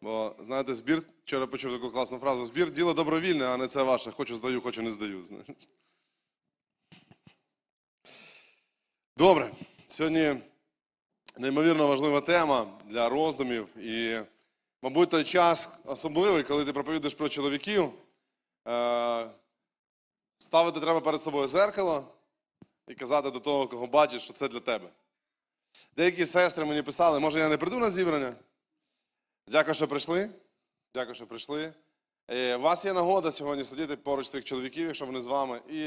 Бо, знаєте, збір, вчора почув таку класну фразу: збір діло добровільне, а не це ваше. Хочу здаю, хочу не здаю. Добре. Сьогодні неймовірно важлива тема для роздумів. І, мабуть, той час особливий, коли ти проповідуєш про чоловіків. Е- ставити треба перед собою зеркало і казати до того, кого бачиш, що це для тебе. Деякі сестри мені писали, може я не прийду на зібрання. Дякую, що прийшли. Дякую, що прийшли. Е, У вас є нагода сьогодні сидіти поруч своїх чоловіків, якщо вони з вами, і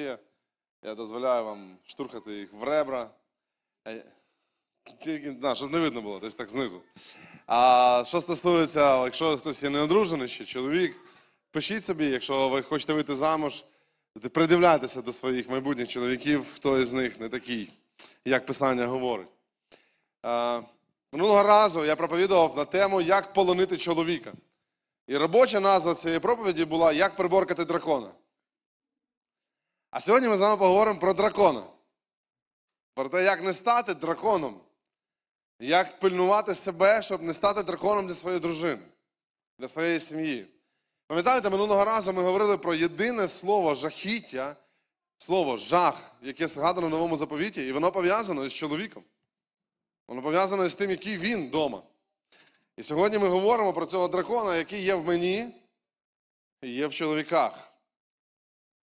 я дозволяю вам штурхати їх в ребра. Е, Тільки, да, щоб не видно було, десь так знизу. А що стосується, якщо хтось є неодружений ще чоловік, пишіть собі, якщо ви хочете вийти замуж, придивляйтеся до своїх майбутніх чоловіків, хто із них не такий, як Писання говорить. Минулого разу я проповідував на тему, як полонити чоловіка. І робоча назва цієї проповіді була Як приборкати дракона. А сьогодні ми з вами поговоримо про дракона. Про те, як не стати драконом. Як пильнувати себе, щоб не стати драконом для своєї дружини, для своєї сім'ї. Пам'ятаєте, минулого разу ми говорили про єдине слово жахіття, слово жах, яке згадано в новому заповіті, і воно пов'язано з чоловіком. Воно пов'язане з тим, який він вдома. І сьогодні ми говоримо про цього дракона, який є в мені і є в чоловіках.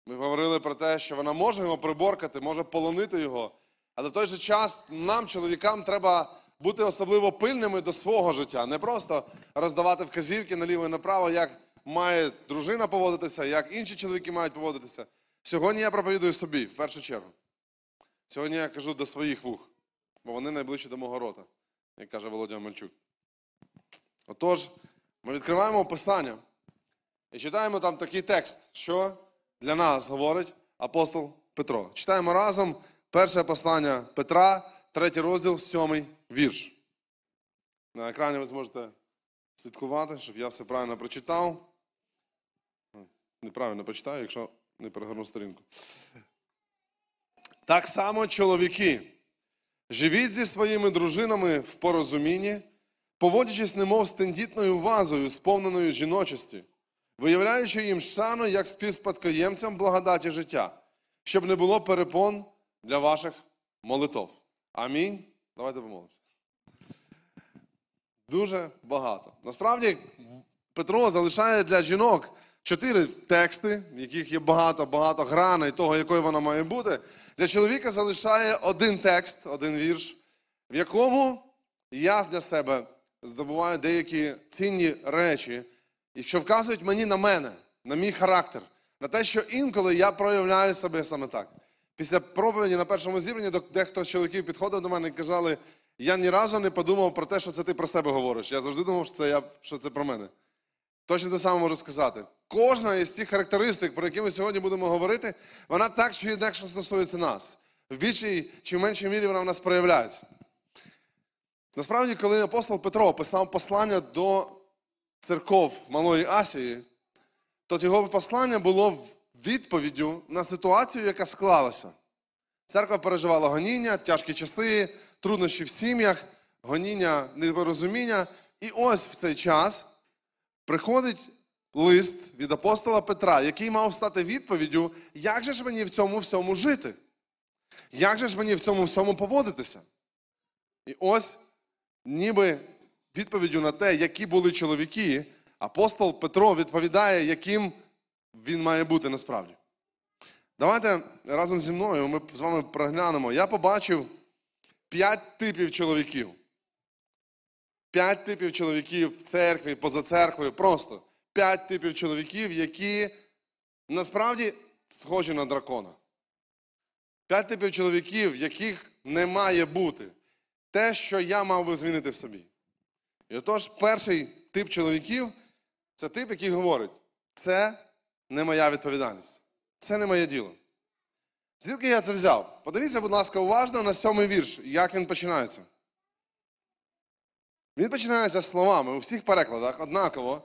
Ми говорили про те, що вона може його приборкати, може полонити його. Але в той же час нам, чоловікам, треба бути особливо пильними до свого життя. Не просто роздавати вказівки наліво і направо, як має дружина поводитися, як інші чоловіки мають поводитися. Сьогодні я проповідую собі в першу чергу. Сьогодні я кажу до своїх вух, бо вони найближчі до мого рота, як каже Володя Мальчук. Отож, ми відкриваємо Писання і читаємо там такий текст, що для нас говорить апостол Петро. Читаємо разом перше послання Петра, третій розділ, сьомий вірш. На екрані ви зможете слідкувати, щоб я все правильно прочитав. Неправильно прочитаю, якщо не перегорну сторінку. Так само, чоловіки, живіть зі своїми дружинами в порозумінні, поводячись немов з тендітною вазою, сповненою жіночості, виявляючи їм шану як співспадкоємцям благодаті життя, щоб не було перепон для ваших молитов. Амінь. Давайте помолимося. Дуже багато. Насправді, Петро залишає для жінок чотири тексти, в яких є багато-багато граней того, якою вона має бути. Для чоловіка залишає один текст, один вірш, в якому я для себе здобуваю деякі цінні речі, що вказують мені на мене, на мій характер, на те, що інколи я проявляю себе саме так. Після проповіді на першому зібранні дехто з чоловіків підходив до мене і казали, я ні разу не подумав про те, що це ти про себе говориш. Я завжди думав, що це я, що це про мене. Точно те саме можу сказати. Кожна із цих характеристик, про які ми сьогодні будемо говорити, вона так чи інакше стосується нас. В більшій чи в меншій мірі вона в нас проявляється. Насправді, коли апостол Петро писав послання до церков Малої Асії, то його послання було відповіддю на ситуацію, яка склалася. Церква переживала гоніння, тяжкі часи, труднощі в сім'ях, гоніння, непорозуміння. І ось в цей час приходить лист від апостола Петра, який мав стати відповіддю, як же ж мені в цьому всьому жити? Як же ж мені в цьому всьому поводитися? І ось, ніби відповіддю на те, які були чоловіки, апостол Петро відповідає, яким він має бути насправді. Давайте разом зі мною ми з вами проглянемо. Я побачив п'ять типів чоловіків. П'ять типів чоловіків в церкві, поза церквою. Просто п'ять типів чоловіків, які насправді схожі на дракона. П'ять типів чоловіків, яких не має бути. Те, що я мав би змінити в собі. І отож, перший тип чоловіків це тип, який говорить, це не моя відповідальність. Це не моє діло. Звідки я це взяв? Подивіться, будь ласка, уважно на сьомий вірш, як він починається. Він починається словами у всіх перекладах однаково.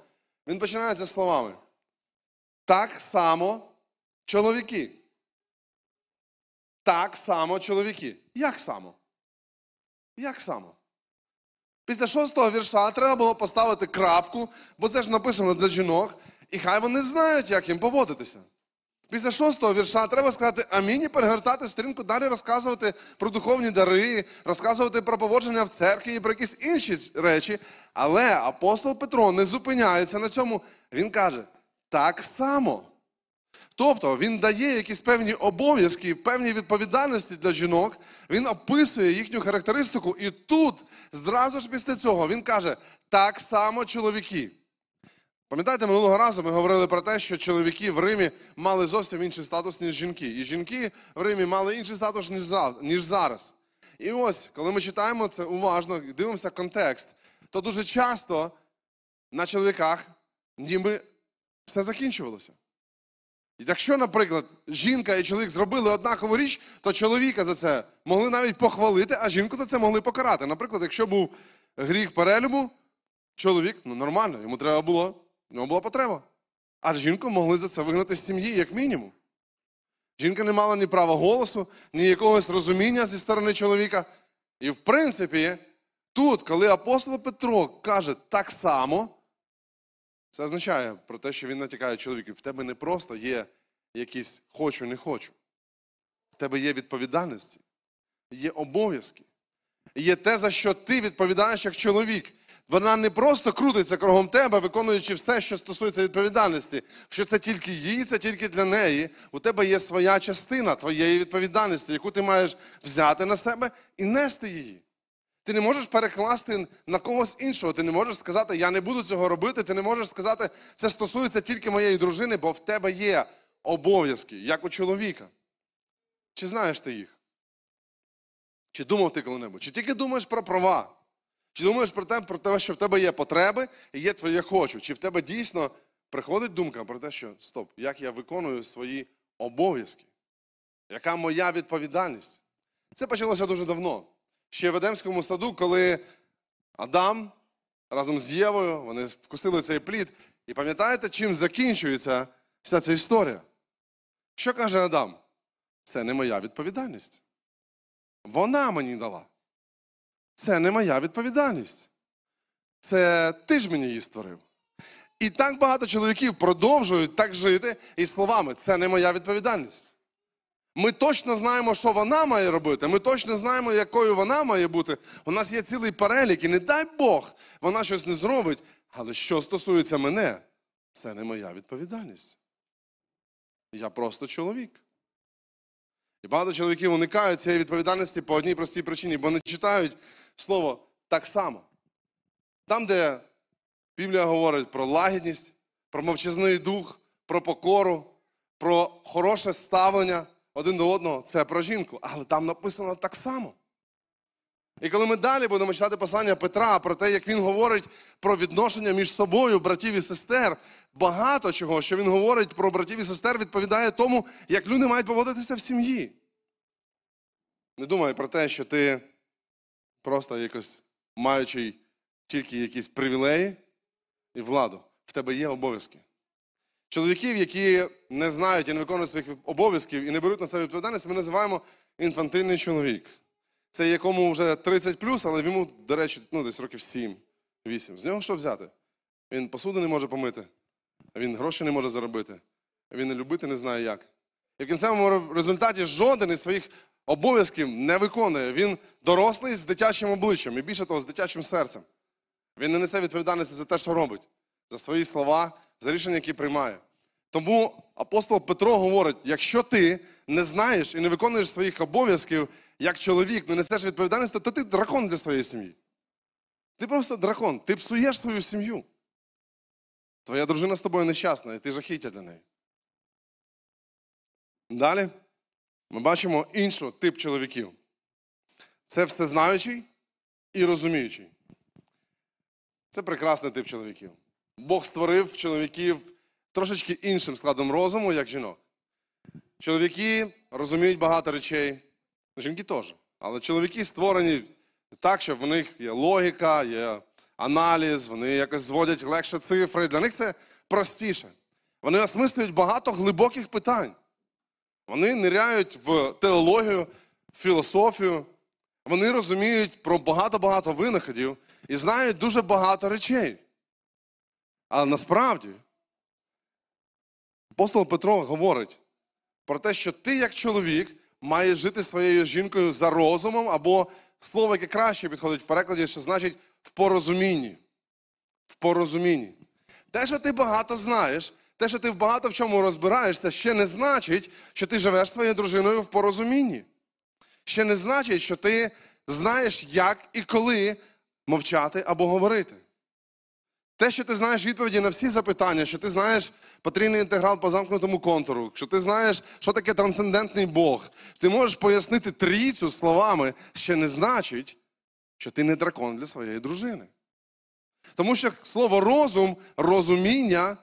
Він починається словами. Так само чоловіки. Так само чоловіки. Як само? Як само? Після шостого вірша треба було поставити крапку, бо це ж написано для жінок, і хай вони знають, як їм поводитися. Після шостого вірша треба сказати амінь і перегортати сторінку, далі розказувати про духовні дари, розказувати про поводження в церкві і про якісь інші речі. Але апостол Петро не зупиняється на цьому. Він каже: так само. Тобто він дає якісь певні обов'язки, певні відповідальності для жінок, він описує їхню характеристику, і тут, зразу ж після цього, він каже: так само чоловіки. Пам'ятаєте, минулого разу ми говорили про те, що чоловіки в Римі мали зовсім інший статус, ніж жінки. І жінки в Римі мали інший статус, ніж зараз. І ось, коли ми читаємо це уважно, дивимося контекст, то дуже часто на чоловіках ніби все закінчувалося. І якщо, наприклад, жінка і чоловік зробили однакову річ, то чоловіка за це могли навіть похвалити, а жінку за це могли покарати. Наприклад, якщо був гріх перелюбу, чоловік, ну нормально, йому треба було, в нього була потреба. А жінку могли за це вигнати з сім'ї, як мінімум. Жінка не мала ні права голосу, ні якогось розуміння зі сторони чоловіка. І в принципі, тут, коли апостол Петро каже так само, це означає про те, що він натякає чоловіку. В тебе не просто є якісь хочу, не хочу. В тебе є відповідальності, є обов'язки. Є те, за що ти відповідаєш як чоловік. Вона не просто крутиться кругом тебе, виконуючи все, що стосується відповідальності. Що це тільки їй, це тільки для неї. У тебе є своя частина твоєї відповідальності, яку ти маєш взяти на себе і нести її. Ти не можеш перекласти на когось іншого. Ти не можеш сказати, я не буду цього робити. Ти не можеш сказати, це стосується тільки моєї дружини, бо в тебе є обов'язки, як у чоловіка. Чи знаєш ти їх? Чи думав ти коли-небудь? Чи тільки думаєш про права? Чи думаєш про те, про те, що в тебе є потреби і є твоє хочу? Чи в тебе дійсно приходить думка про те, що стоп, як я виконую свої обов'язки? Яка моя відповідальність? Це почалося дуже давно. Ще в Едемському саду, коли Адам разом з Євою, вони вкусили цей плід. І пам'ятаєте, чим закінчується вся ця історія? Що каже Адам? Це не моя відповідальність. Вона мені дала. Це не моя відповідальність. Це ти ж мені її створив. І так багато чоловіків продовжують так жити із словами: це не моя відповідальність. Ми точно знаємо, що вона має робити. Ми точно знаємо, якою вона має бути. У нас є цілий перелік, і не дай Бог, вона щось не зробить. Але що стосується мене, це не моя відповідальність. Я просто чоловік. І багато чоловіків уникають цієї відповідальності по одній простій причині, бо не читають слово так само. Там, де Біблія говорить про лагідність, про мовчазний дух, про покору, про хороше ставлення один до одного, це про жінку. Але там написано так само. І коли ми далі будемо читати послання Петра про те, як він говорить про відношення між собою, братів і сестер, багато чого, що він говорить про братів і сестер, відповідає тому, як люди мають поводитися в сім'ї. Не думай про те, що ти просто якось маючи тільки якісь привілеї і владу, в тебе є обов'язки. Чоловіків, які не знають і не виконують своїх обов'язків і не беруть на себе відповідальність, ми називаємо інфантильний чоловік. Це якому вже 30 плюс, але йому, до речі, ну, десь років 7-8. З нього що взяти? Він посуду не може помити, він гроші не може заробити, він і любити не знає як. І в кінцевому результаті жоден із своїх обов'язків не виконує. Він дорослий з дитячим обличчям і більше того, з дитячим серцем. Він не несе відповідальності за те, що робить, за свої слова, за рішення, які приймає. Тому апостол Петро говорить: якщо ти не знаєш і не виконуєш своїх обов'язків як чоловік, не несеш відповідальності, то ти дракон для своєї сім'ї. Ти просто дракон, ти псуєш свою сім'ю. Твоя дружина з тобою нещасна, і ти жахіття для неї. Далі ми бачимо інший тип чоловіків. Це всезнаючий і розуміючий. Це прекрасний тип чоловіків. Бог створив чоловіків трошечки іншим складом розуму, як жінок. Чоловіки розуміють багато речей, жінки теж. Але чоловіки створені так, що в них є логіка, є аналіз, вони якось зводять легше цифри. Для них це простіше. Вони осмислюють багато глибоких питань. Вони ниряють в теологію, в філософію. Вони розуміють про багато-багато винаходів і знають дуже багато речей. Але насправді апостол Петро говорить про те, що ти, як чоловік, маєш жити своєю жінкою за розумом, або слово, яке краще підходить в перекладі, що значить в порозумінні. В порозумінні. Те, що ти багато знаєш, те, що ти багато в чому розбираєшся, ще не значить, що ти живеш своєю дружиною в порозумінні. Ще не значить, що ти знаєш, як і коли мовчати або говорити. Те, що ти знаєш відповіді на всі запитання, що ти знаєш потрійний інтеграл по замкнутому контуру, що ти знаєш, що таке трансцендентний Бог, ти можеш пояснити трійцю словами, ще не значить, що ти не дракон для своєї дружини. Тому що слово розум, розуміння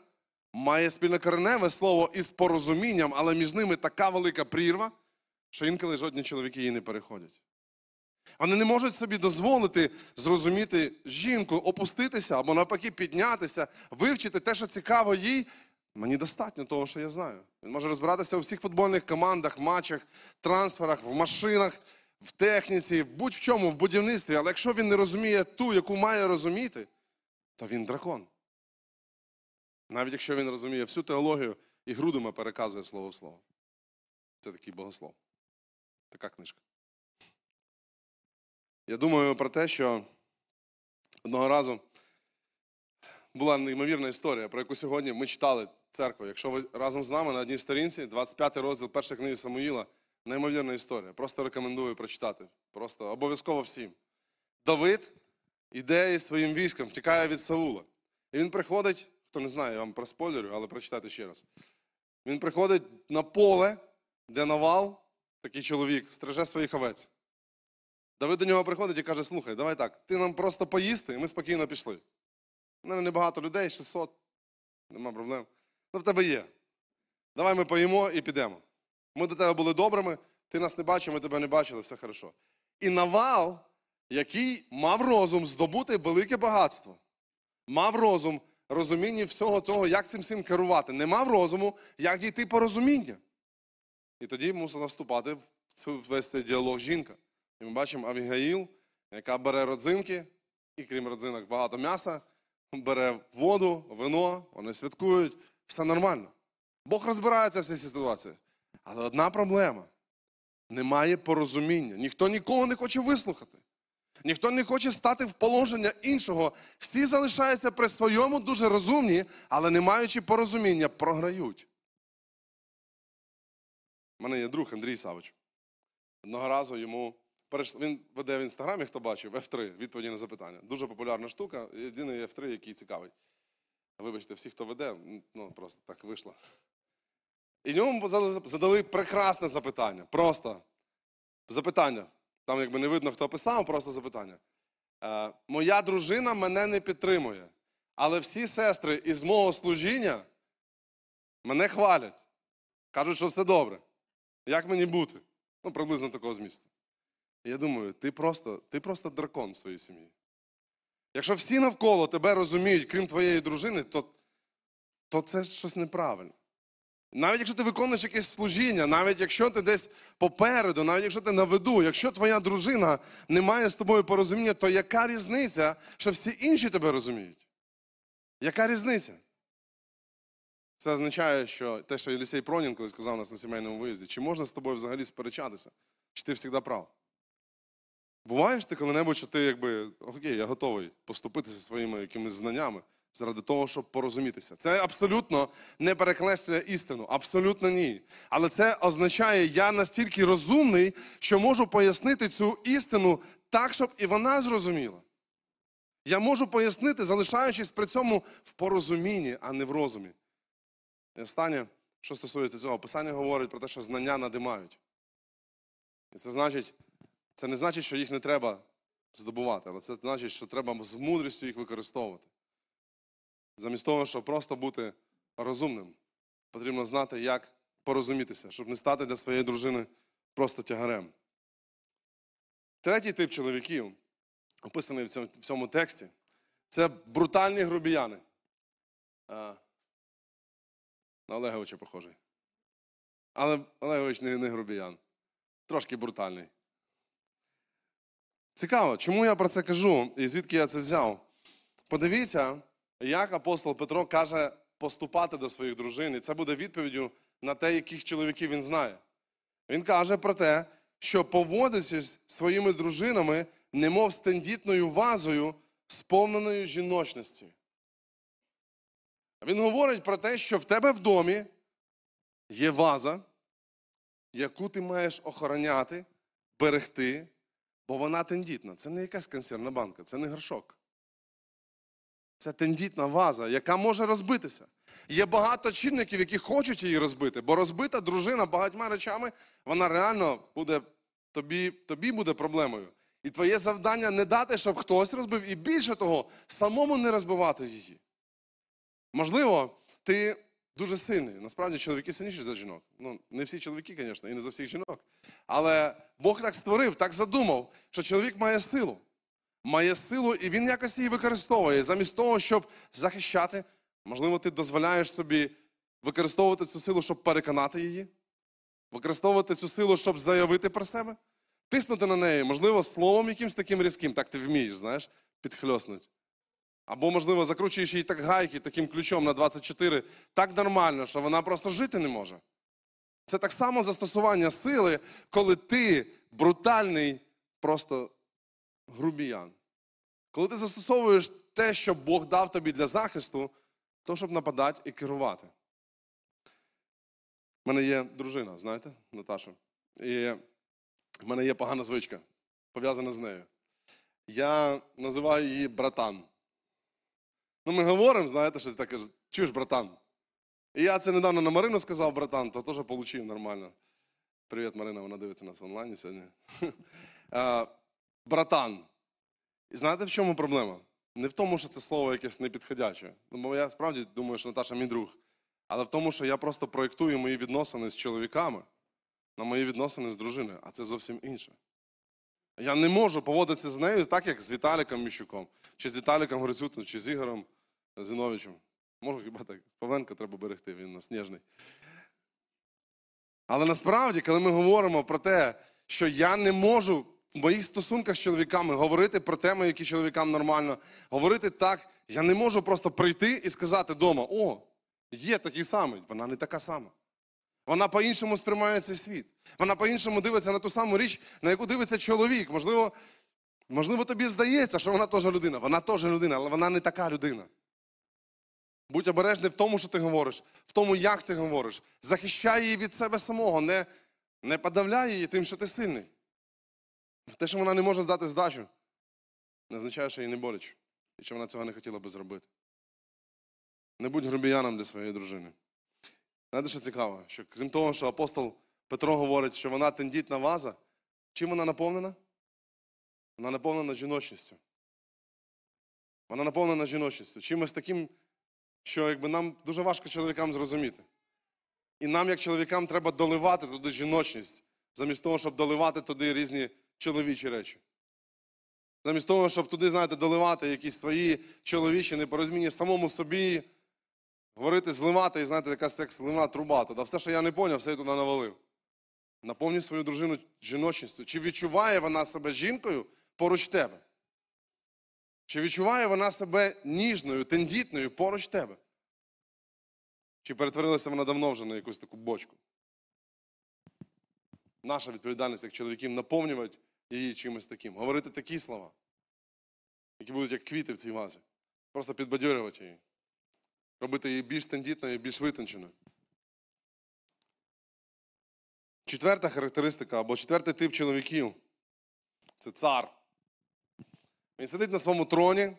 має спільнокореневе слово із порозумінням, але між ними така велика прірва, що інколи жодні чоловіки її не переходять. Вони не можуть собі дозволити зрозуміти жінку, опуститися або навпаки піднятися, вивчити те, що цікаво їй. Мені достатньо того, що я знаю. Він може розбиратися у всіх футбольних командах, матчах, трансферах, в машинах, в техніці, будь в чому, в будівництві. Але якщо він не розуміє ту, яку має розуміти, то він дракон. Навіть якщо він розуміє всю теологію і грудима переказує слово в слово. Це такий богослов. Така книжка. Я думаю про те, що одного разу була неймовірна історія, про яку сьогодні ми читали церкву. Якщо ви разом з нами на одній сторінці, 25 розділ першої книги Самуїла, неймовірна історія. Просто рекомендую прочитати. Просто обов'язково всім. Давид іде із своїм військом, втікає від Саула. І він приходить, хто не знає, я вам проспойлерю, але прочитайте ще раз. Він приходить на поле, де навал, такий чоловік, стриже своїх овець. Давид до нього приходить і каже: слухай, давай так, ти нам просто поїсти, і ми спокійно пішли. У мене небагато людей, 600, нема проблем. Ну, в тебе є. Давай ми поїмо і підемо. Ми до тебе були добрими, ти нас не бачив, ми тебе не бачили, все хорошо. І навал, який мав розум здобути велике багатство, мав розум розуміння всього того, як цим всім керувати, не мав розуму, як дійти по розуміння. І тоді мусила вступати в весь цей діалог жінка. І ми бачимо Авігаїл, яка бере родзинки, і крім родзинок багато м'яса, бере воду, вино, вони святкують, все нормально. Бог розбирається в цій ситуації. Але одна проблема: немає порозуміння. Ніхто нікого не хоче вислухати. Ніхто не хоче стати в положення іншого. Всі залишаються при своєму дуже розумні, але не маючи порозуміння, програють. У мене є друг Андрій Савич. Одного разу йому. Він веде в інстаграмі, хто бачив, F3, відповіді на запитання. Дуже популярна штука. Єдиний F3, який цікавий. Вибачте, всі, хто веде, ну просто так вийшло. І задали- задали прекрасне запитання. Просто запитання. Там якби не видно, хто писав, просто запитання. Е, Моя дружина мене не підтримує, але всі сестри із мого служіння мене хвалять. Кажуть, що все добре. Як мені бути? Ну, приблизно такого змісту. Я думаю, ти просто, ти просто дракон в своїй сім'ї. Якщо всі навколо тебе розуміють, крім твоєї дружини, то, то це щось неправильно. Навіть якщо ти виконуєш якесь служіння, навіть якщо ти десь попереду, навіть якщо ти на виду, якщо твоя дружина не має з тобою порозуміння, то яка різниця, що всі інші тебе розуміють? Яка різниця? Це означає, що те, що Єлісей Пронін коли сказав нас на сімейному виїзді, чи можна з тобою взагалі сперечатися? Чи ти завжди прав? Буваєш ти коли-небудь, що ти якби окей, я готовий поступитися своїми якимись знаннями заради того, щоб порозумітися. Це абсолютно не перекреслює істину, абсолютно ні. Але це означає, я настільки розумний, що можу пояснити цю істину так, щоб і вона зрозуміла. Я можу пояснити, залишаючись при цьому в порозумінні, а не в розумі. І останнє, що стосується цього, Писання говорить про те, що знання надимають. І це значить, це не значить, що їх не треба здобувати, але це значить, що треба з мудрістю їх використовувати. Замість того, щоб просто бути розумним, потрібно знати, як порозумітися, щоб не стати для своєї дружини просто тягарем. Третій тип чоловіків, описаний в цьому, в цьому тексті, це брутальні грубіяни. А, на Олеговича похожий. Але Олегович не, не грубіян. Трошки брутальний. Цікаво, чому я про це кажу і звідки я це взяв? Подивіться, як апостол Петро каже поступати до своїх дружин, і це буде відповіддю на те, яких чоловіків він знає. Він каже про те, що поводиться з своїми дружинами, немов з вазою, сповненою жіночності. Він говорить про те, що в тебе в домі є ваза, яку ти маєш охороняти, берегти, бо вона тендітна. Це не якась консервна банка, це не горшок. Це тендітна ваза, яка може розбитися. Є багато чинників, які хочуть її розбити, бо розбита дружина багатьма речами, вона реально буде тобі, тобі буде проблемою. І твоє завдання не дати, щоб хтось розбив, і більше того, самому не розбивати її. Можливо, ти дуже сильний. Насправді чоловіки сильніші за жінок. Ну, не всі чоловіки, звісно, і не за всіх жінок. Але Бог так створив, так задумав, що чоловік має силу. Має силу, і він якось її використовує. Замість того, щоб захищати, можливо, ти дозволяєш собі використовувати цю силу, щоб переконати її, використовувати цю силу, щоб заявити про себе, тиснути на неї, можливо, словом якимсь таким різким, так ти вмієш, знаєш, підхльоснуть. Або, можливо, закручуєш їй так гайки таким ключом на 24 так нормально, що вона просто жити не може. Це так само застосування сили, коли ти брутальний просто грубіян. Коли ти застосовуєш те, що Бог дав тобі для захисту, то щоб нападати і керувати. У мене є дружина, знаєте, Наташа. І в мене є погана звичка, пов'язана з нею. Я називаю її братан. Ну, ми говоримо, знаєте, щось таке, чуєш, братан. І я це недавно на Марину сказав, братан, то теж отримав нормально. Привіт, Марина, вона дивиться нас онлайні сьогодні. Братан. І знаєте, в чому проблема? Не в тому, що це слово якесь непідходяче. Ну, бо я справді думаю, що Наташа мій друг. Але в тому, що я просто проєктую мої відносини з чоловіками на мої відносини з дружиною, а це зовсім інше. Я не можу поводитися з нею так, як з Віталіком Міщуком, чи з Віталіком Грицютом, чи з Ігорем Зіновичем. Можу хіба так. Павленка треба берегти, він нас ніжний. Але насправді, коли ми говоримо про те, що я не можу в моїх стосунках з чоловіками говорити про теми, які чоловікам нормально, говорити так, я не можу просто прийти і сказати вдома: о, є такий самий, вона не така сама. Вона по-іншому сприймає цей світ. Вона по-іншому дивиться на ту саму річ, на яку дивиться чоловік. Можливо, можливо, тобі здається, що вона теж людина. Вона теж людина, але вона не така людина. Будь обережний в тому, що ти говориш, в тому, як ти говориш. Захищай її від себе самого, не, не подавляй її тим, що ти сильний. Те, що вона не може здати здачу, не означає, що їй не боляче. І що вона цього не хотіла би зробити. Не будь грубіяном для своєї дружини. Знаєте, що цікаво? Що крім того, що апостол Петро говорить, що вона тендітна ваза, чим вона наповнена? Вона наповнена жіночністю. Вона наповнена жіночністю. Чимось таким, що якби нам дуже важко чоловікам зрозуміти. І нам, як чоловікам, треба доливати туди жіночність, замість того, щоб доливати туди різні чоловічі речі. Замість того, щоб туди, знаєте, доливати якісь свої чоловічі непорозмінні самому собі, говорити, зливати, і знаєте, якась як зливна труба. Тоді все, що я не поняв, все я туди навалив. Наповні свою дружину жіночністю. Чи відчуває вона себе жінкою поруч тебе? Чи відчуває вона себе ніжною, тендітною поруч тебе? Чи перетворилася вона давно вже на якусь таку бочку? Наша відповідальність як чоловіків наповнювати її чимось таким. Говорити такі слова, які будуть як квіти в цій вазі. Просто підбадьорювати її. Робити її більш тендітною, більш витонченою. Четверта характеристика або четвертий тип чоловіків це цар. Він сидить на своєму троні.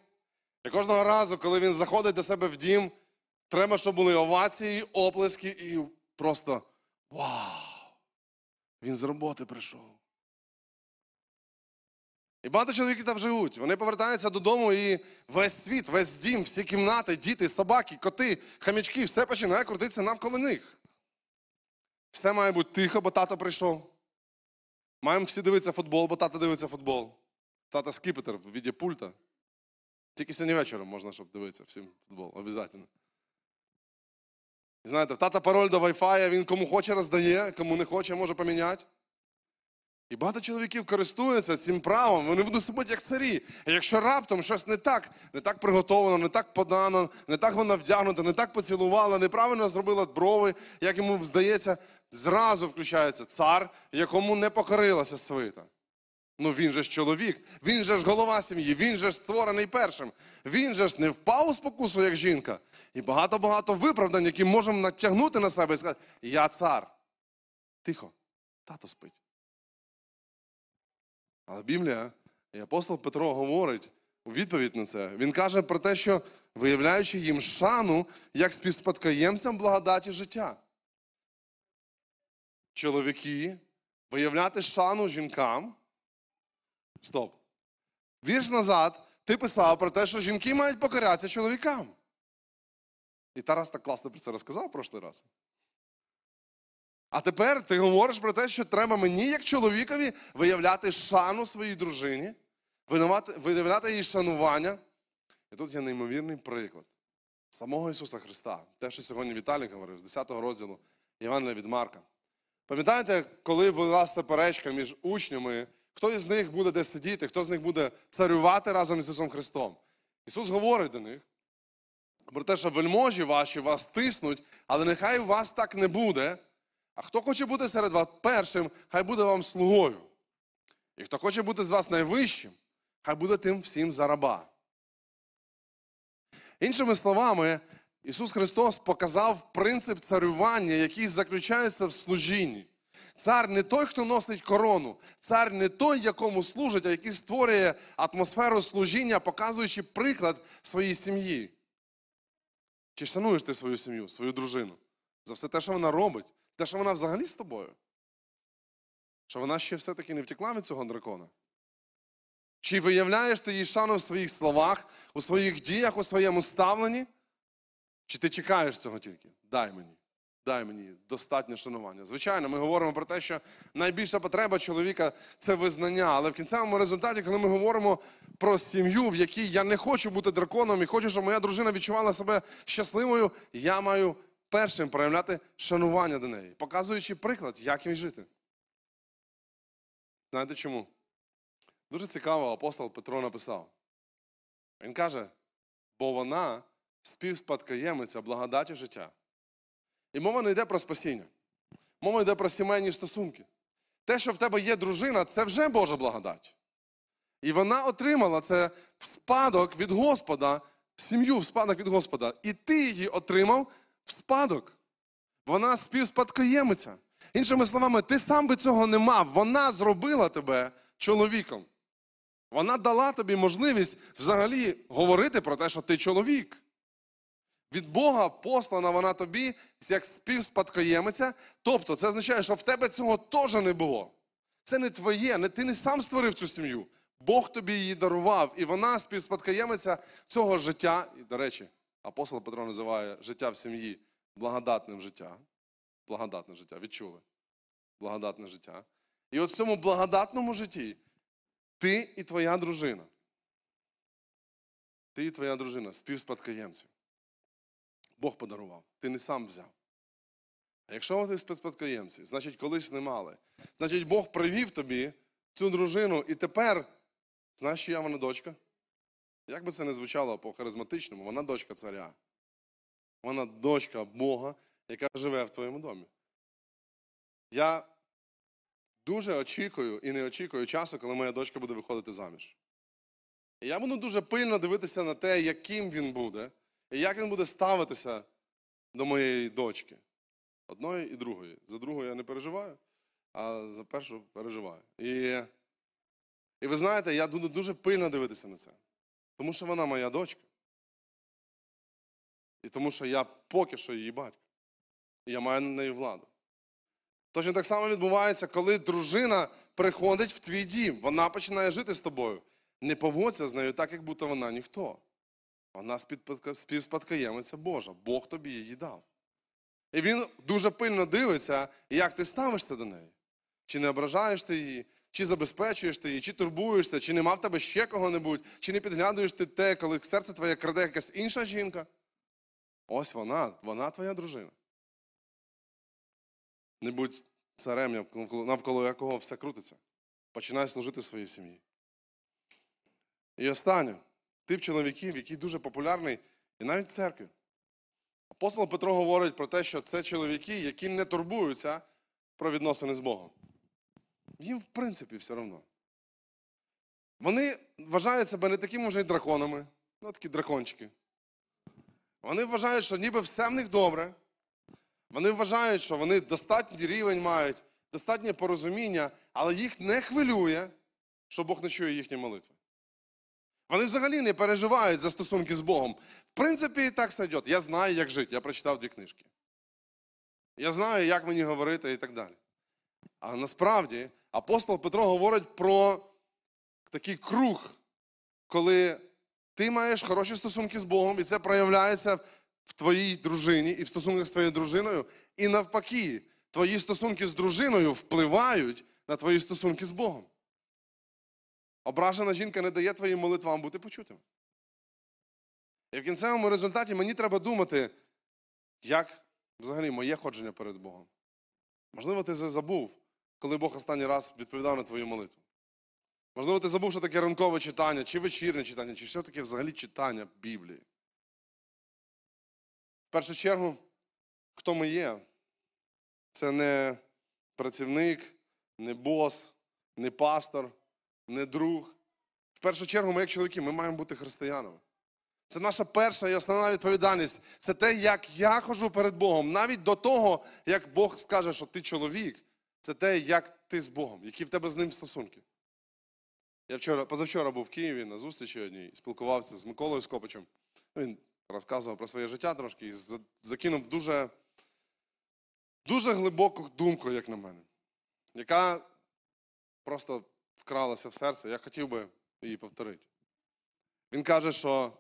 І кожного разу, коли він заходить до себе в дім, треба, щоб були овації, оплески і просто вау! Він з роботи прийшов. І багато чоловіків там живуть. Вони повертаються додому, і весь світ, весь дім, всі кімнати, діти, собаки, коти, хам'ячки, все починає крутитися навколо них. Все має бути тихо, бо тато прийшов. Маємо всі дивитися футбол, бо тато дивиться футбол. Тата скіпетр в віді пульта. Тільки сьогодні вечором можна, щоб дивитися всім футбол. Обов'язково. Знаєте, тата пароль до Wi-Fi, він кому хоче роздає, кому не хоче, може поміняти. І багато чоловіків користуються цим правом, вони будуть себе як царі. І якщо раптом щось не так, не так приготовано, не так подано, не так вона вдягнута, не так поцілувала, неправильно зробила брови, як йому здається, зразу включається цар, якому не покорилася свита. Ну він же ж чоловік, він же ж голова сім'ї, він же ж створений першим. Він же ж не впав у спокусу, як жінка. І багато-багато виправдань, які можемо натягнути на себе і сказати, я цар. Тихо, тато спить. Але Біблія і апостол Петро говорить у відповідь на це. Він каже про те, що виявляючи їм шану як співспадкоємцям благодаті життя. Чоловіки, виявляти шану жінкам. Стоп. Вірш назад ти писав про те, що жінки мають покорятися чоловікам. І Тарас так класно про це розказав в прошлий раз. А тепер ти говориш про те, що треба мені, як чоловікові, виявляти шану своїй дружині, виявляти, їй шанування. І тут є неймовірний приклад самого Ісуса Христа. Те, що сьогодні Віталій говорив з 10 розділу Євангелія від Марка. Пам'ятаєте, коли була суперечка між учнями, хто із них буде десь сидіти, хто з них буде царювати разом з Ісусом Христом? Ісус говорить до них про те, що вельможі ваші вас тиснуть, але нехай у вас так не буде. А хто хоче бути серед вас першим, хай буде вам слугою. І хто хоче бути з вас найвищим, хай буде тим всім за раба. Іншими словами, Ісус Христос показав принцип царювання, який заключається в служінні. Цар не той, хто носить корону, цар не той, якому служить, а який створює атмосферу служіння, показуючи приклад своїй сім'ї. Чи шануєш ти свою сім'ю, свою дружину? За все те, що вона робить, те, що вона взагалі з тобою? Що вона ще все-таки не втекла від цього дракона? Чи виявляєш ти їй шану в своїх словах, у своїх діях, у своєму ставленні? Чи ти чекаєш цього тільки? Дай мені, дай мені достатнє шанування. Звичайно, ми говоримо про те, що найбільша потреба чоловіка це визнання. Але в кінцевому результаті, коли ми говоримо про сім'ю, в якій я не хочу бути драконом і хочу, щоб моя дружина відчувала себе щасливою, я маю першим проявляти шанування до неї, показуючи приклад, як їй жити. Знаєте чому? Дуже цікаво, апостол Петро написав. Він каже, бо вона співспадкоємиця благодаті життя. І мова не йде про спасіння. Мова йде про сімейні стосунки. Те, що в тебе є дружина, це вже Божа благодать. І вона отримала це в спадок від Господа, сім'ю в спадок від Господа. І ти її отримав в спадок. Вона співспадкоємиця. Іншими словами, ти сам би цього не мав. Вона зробила тебе чоловіком. Вона дала тобі можливість взагалі говорити про те, що ти чоловік. Від Бога послана вона тобі як співспадкоємиця. Тобто, це означає, що в тебе цього теж не було. Це не твоє, не, ти не сам створив цю сім'ю. Бог тобі її дарував, і вона співспадкоємиця цього життя. І, до речі, апостол Петро називає життя в сім'ї благодатним життям. Благодатне життя. Відчули? Благодатне життя. І от в цьому благодатному житті ти і твоя дружина. Ти і твоя дружина співспадкоємці. Бог подарував. Ти не сам взяв. А якщо ви співспадкоємці, значить колись не мали. Значить, Бог привів тобі цю дружину, і тепер, знаєш, чия вона дочка? Як би це не звучало по харизматичному, вона дочка царя. Вона дочка Бога, яка живе в твоєму домі. Я дуже очікую і не очікую часу, коли моя дочка буде виходити заміж. І я буду дуже пильно дивитися на те, яким він буде, і як він буде ставитися до моєї дочки. Одної і другої. За другу я не переживаю, а за першу переживаю. І, і ви знаєте, я буду дуже пильно дивитися на це. Тому що вона моя дочка. І тому що я поки що її батько. І я маю на неї владу. Точно так само відбувається, коли дружина приходить в твій дім, вона починає жити з тобою. Не поводься з нею так, як будто вона ніхто. Вона співспадкоємиця Божа. Бог тобі її дав. І він дуже пильно дивиться, як ти ставишся до неї. Чи не ображаєш ти її, чи забезпечуєш ти її, чи турбуєшся, чи нема в тебе ще кого-небудь, чи не підглядуєш ти те, коли серце твоє краде якась інша жінка. Ось вона, вона твоя дружина. Не будь царем, навколо якого все крутиться. починай служити своїй сім'ї. І останнє. Тип чоловіків, який дуже популярний, і навіть в церкві. Апостол Петро говорить про те, що це чоловіки, які не турбуються про відносини з Богом. Їм, в принципі, все одно. Вони вважають себе не такими вже й драконами, ну такі дракончики. Вони вважають, що ніби все в них добре. Вони вважають, що вони достатній рівень мають, достатнє порозуміння, але їх не хвилює, що Бог не чує їхні молитви. Вони взагалі не переживають за стосунки з Богом. В принципі, так сойдет. Я знаю, як жити. Я прочитав дві книжки. Я знаю, як мені говорити і так далі. А насправді апостол Петро говорить про такий круг, коли ти маєш хороші стосунки з Богом, і це проявляється в твоїй дружині і в стосунках з твоєю дружиною. І навпаки, твої стосунки з дружиною впливають на твої стосунки з Богом. Ображена жінка не дає твоїм молитвам бути почутими. І в кінцевому результаті мені треба думати, як взагалі моє ходження перед Богом. Можливо, ти забув, коли Бог останній раз відповідав на твою молитву. Можливо, ти забув, що таке ранкове читання, чи вечірнє читання, чи що таке взагалі читання Біблії. В першу чергу, хто ми є? Це не працівник, не бос, не пастор, не друг. В першу чергу, ми, як чоловіки, ми маємо бути християнами. Це наша перша і основна відповідальність. Це те, як я хожу перед Богом. Навіть до того, як Бог скаже, що ти чоловік, це те, як ти з Богом, які в тебе з ним стосунки. Я вчора, позавчора був в Києві на зустрічі одній, спілкувався з Миколою Скопичем. Він розказував про своє життя трошки і закинув дуже, дуже глибоку думку, як на мене, яка просто вкралася в серце. Я хотів би її повторити. Він каже, що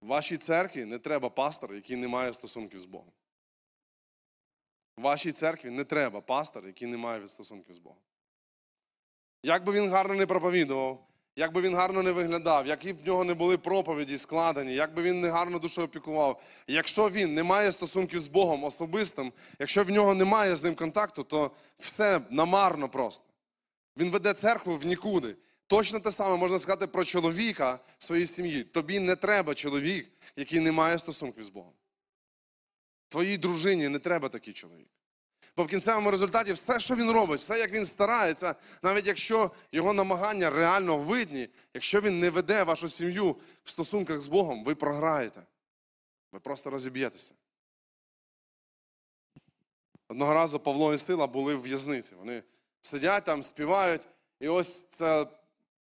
в вашій церкві не треба пастора, який не має стосунків з Богом. В вашій церкві не треба пастора, який не має стосунків з Богом. Як би він гарно не проповідував, як би він гарно не виглядав, які б в нього не були проповіді складені, як би він не гарно душою опікував, якщо він не має стосунків з Богом особистим, якщо в нього немає з ним контакту, то все намарно просто. Він веде церкву в нікуди. Точно те саме можна сказати про чоловіка в своїй сім'ї. Тобі не треба чоловік, який не має стосунків з Богом. Твоїй дружині не треба такий чоловік. Бо в кінцевому результаті все, що він робить, все, як він старається, навіть якщо його намагання реально видні, якщо він не веде вашу сім'ю в стосунках з Богом, ви програєте. Ви просто розіб'єтеся. Одного разу Павло і Сила були в в'язниці. Вони сидять там, співають, і ось це,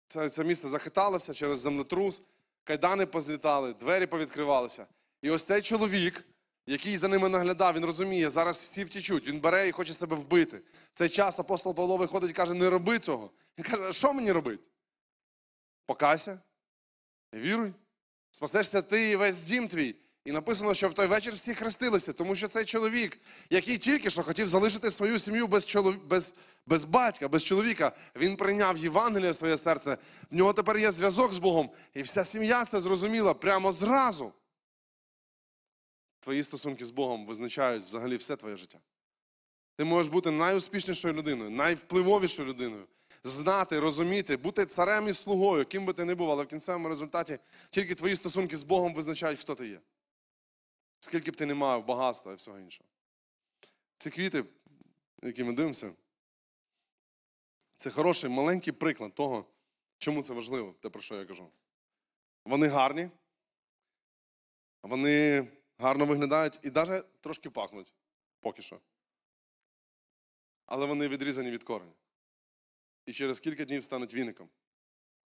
це, це місце захиталося через землетрус, кайдани позлітали, двері повідкривалися. І ось цей чоловік, який за ними наглядав, він розуміє, зараз всі втічуть, він бере і хоче себе вбити. В цей час апостол Павло виходить і каже, не роби цього. Він каже, «А що мені робити? Покайся, віруй. Спасешся ти і весь дім твій. І написано, що в той вечір всі хрестилися, тому що цей чоловік, який тільки що хотів залишити свою сім'ю без, чолов... без, без батька, без чоловіка, він прийняв Євангеліє в своє серце. В нього тепер є зв'язок з Богом. І вся сім'я це зрозуміла прямо зразу. Твої стосунки з Богом визначають взагалі все твоє життя. Ти можеш бути найуспішнішою людиною, найвпливовішою людиною, знати, розуміти, бути царем і слугою, ким би ти не був, але в кінцевому результаті тільки твої стосунки з Богом визначають, хто ти є. Скільки б ти не мав багатства і всього іншого. Ці квіти, які ми дивимося, це хороший маленький приклад того, чому це важливо, те, про що я кажу. Вони гарні, вони гарно виглядають і навіть трошки пахнуть поки що. Але вони відрізані від кореня. І через кілька днів стануть віником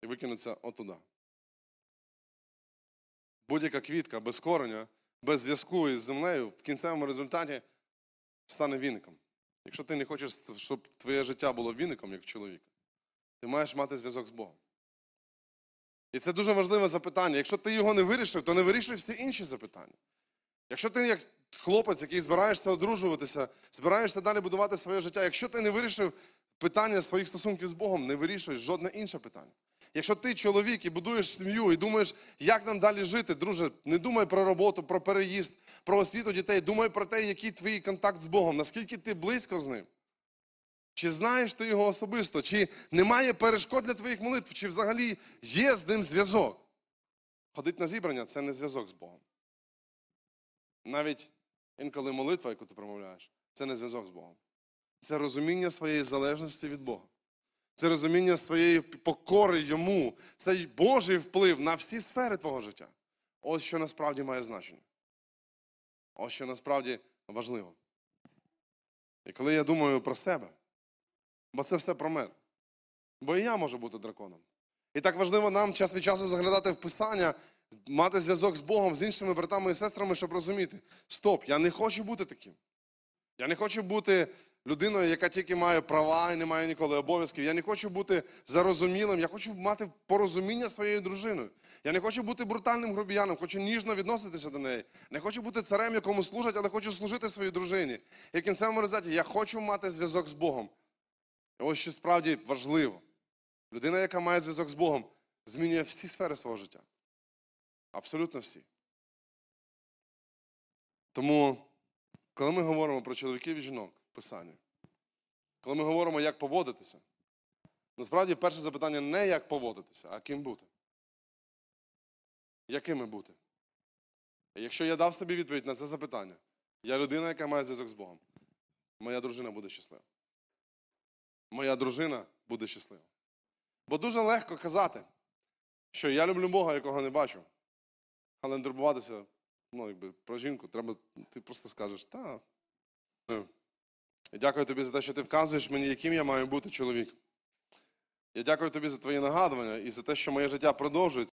і викинуться отуда. Будь-яка квітка без кореня, без зв'язку із землею в кінцевому результаті стане віником. Якщо ти не хочеш, щоб твоє життя було віником, як в чоловіка, ти маєш мати зв'язок з Богом. І це дуже важливе запитання. Якщо ти його не вирішив, то не вирішуй всі інші запитання. Якщо ти як хлопець, який збираєшся одружуватися, збираєшся далі будувати своє життя, якщо ти не вирішив питання своїх стосунків з Богом, не вирішуєш жодне інше питання. Якщо ти чоловік і будуєш сім'ю, і думаєш, як нам далі жити, друже, не думай про роботу, про переїзд, про освіту дітей, думай про те, який твій контакт з Богом, наскільки ти близько з ним. Чи знаєш ти його особисто? Чи немає перешкод для твоїх молитв? Чи взагалі є з ним зв'язок? Ходить на зібрання це не зв'язок з Богом. Навіть інколи молитва, яку ти промовляєш, це не зв'язок з Богом. Це розуміння своєї залежності від Бога. Це розуміння своєї покори йому. Це Божий вплив на всі сфери твого життя. Ось що насправді має значення. Ось що насправді важливо. І коли я думаю про себе, бо це все про мене. Бо і я можу бути драконом. І так важливо нам час від часу заглядати в Писання, мати зв'язок з Богом, з іншими братами і сестрами, щоб розуміти: стоп, я не хочу бути таким. Я не хочу бути людиною, яка тільки має права і не має ніколи обов'язків. Я не хочу бути зарозумілим, я хочу мати порозуміння своєю дружиною. Я не хочу бути брутальним грубіяном, хочу ніжно відноситися до неї. Не хочу бути царем, якому служать, але хочу служити своїй дружині. І в кінцевому результаті я хочу мати зв'язок з Богом. І ось що справді важливо. Людина, яка має зв'язок з Богом, змінює всі сфери свого життя. Абсолютно всі. Тому, коли ми говоримо про чоловіків і жінок в Писанні, коли ми говоримо, як поводитися, насправді перше запитання не як поводитися, а ким бути. Якими бути? Якщо я дав собі відповідь на це запитання, я людина, яка має зв'язок з Богом, моя дружина буде щаслива. Моя дружина буде щаслива. Бо дуже легко казати, що я люблю Бога, якого не бачу. Але не турбуватися ну, якби, про жінку, треба, ти просто скажеш, та. Я дякую тобі за те, що ти вказуєш мені, яким я маю бути чоловік. Я дякую тобі за твої нагадування і за те, що моє життя продовжується.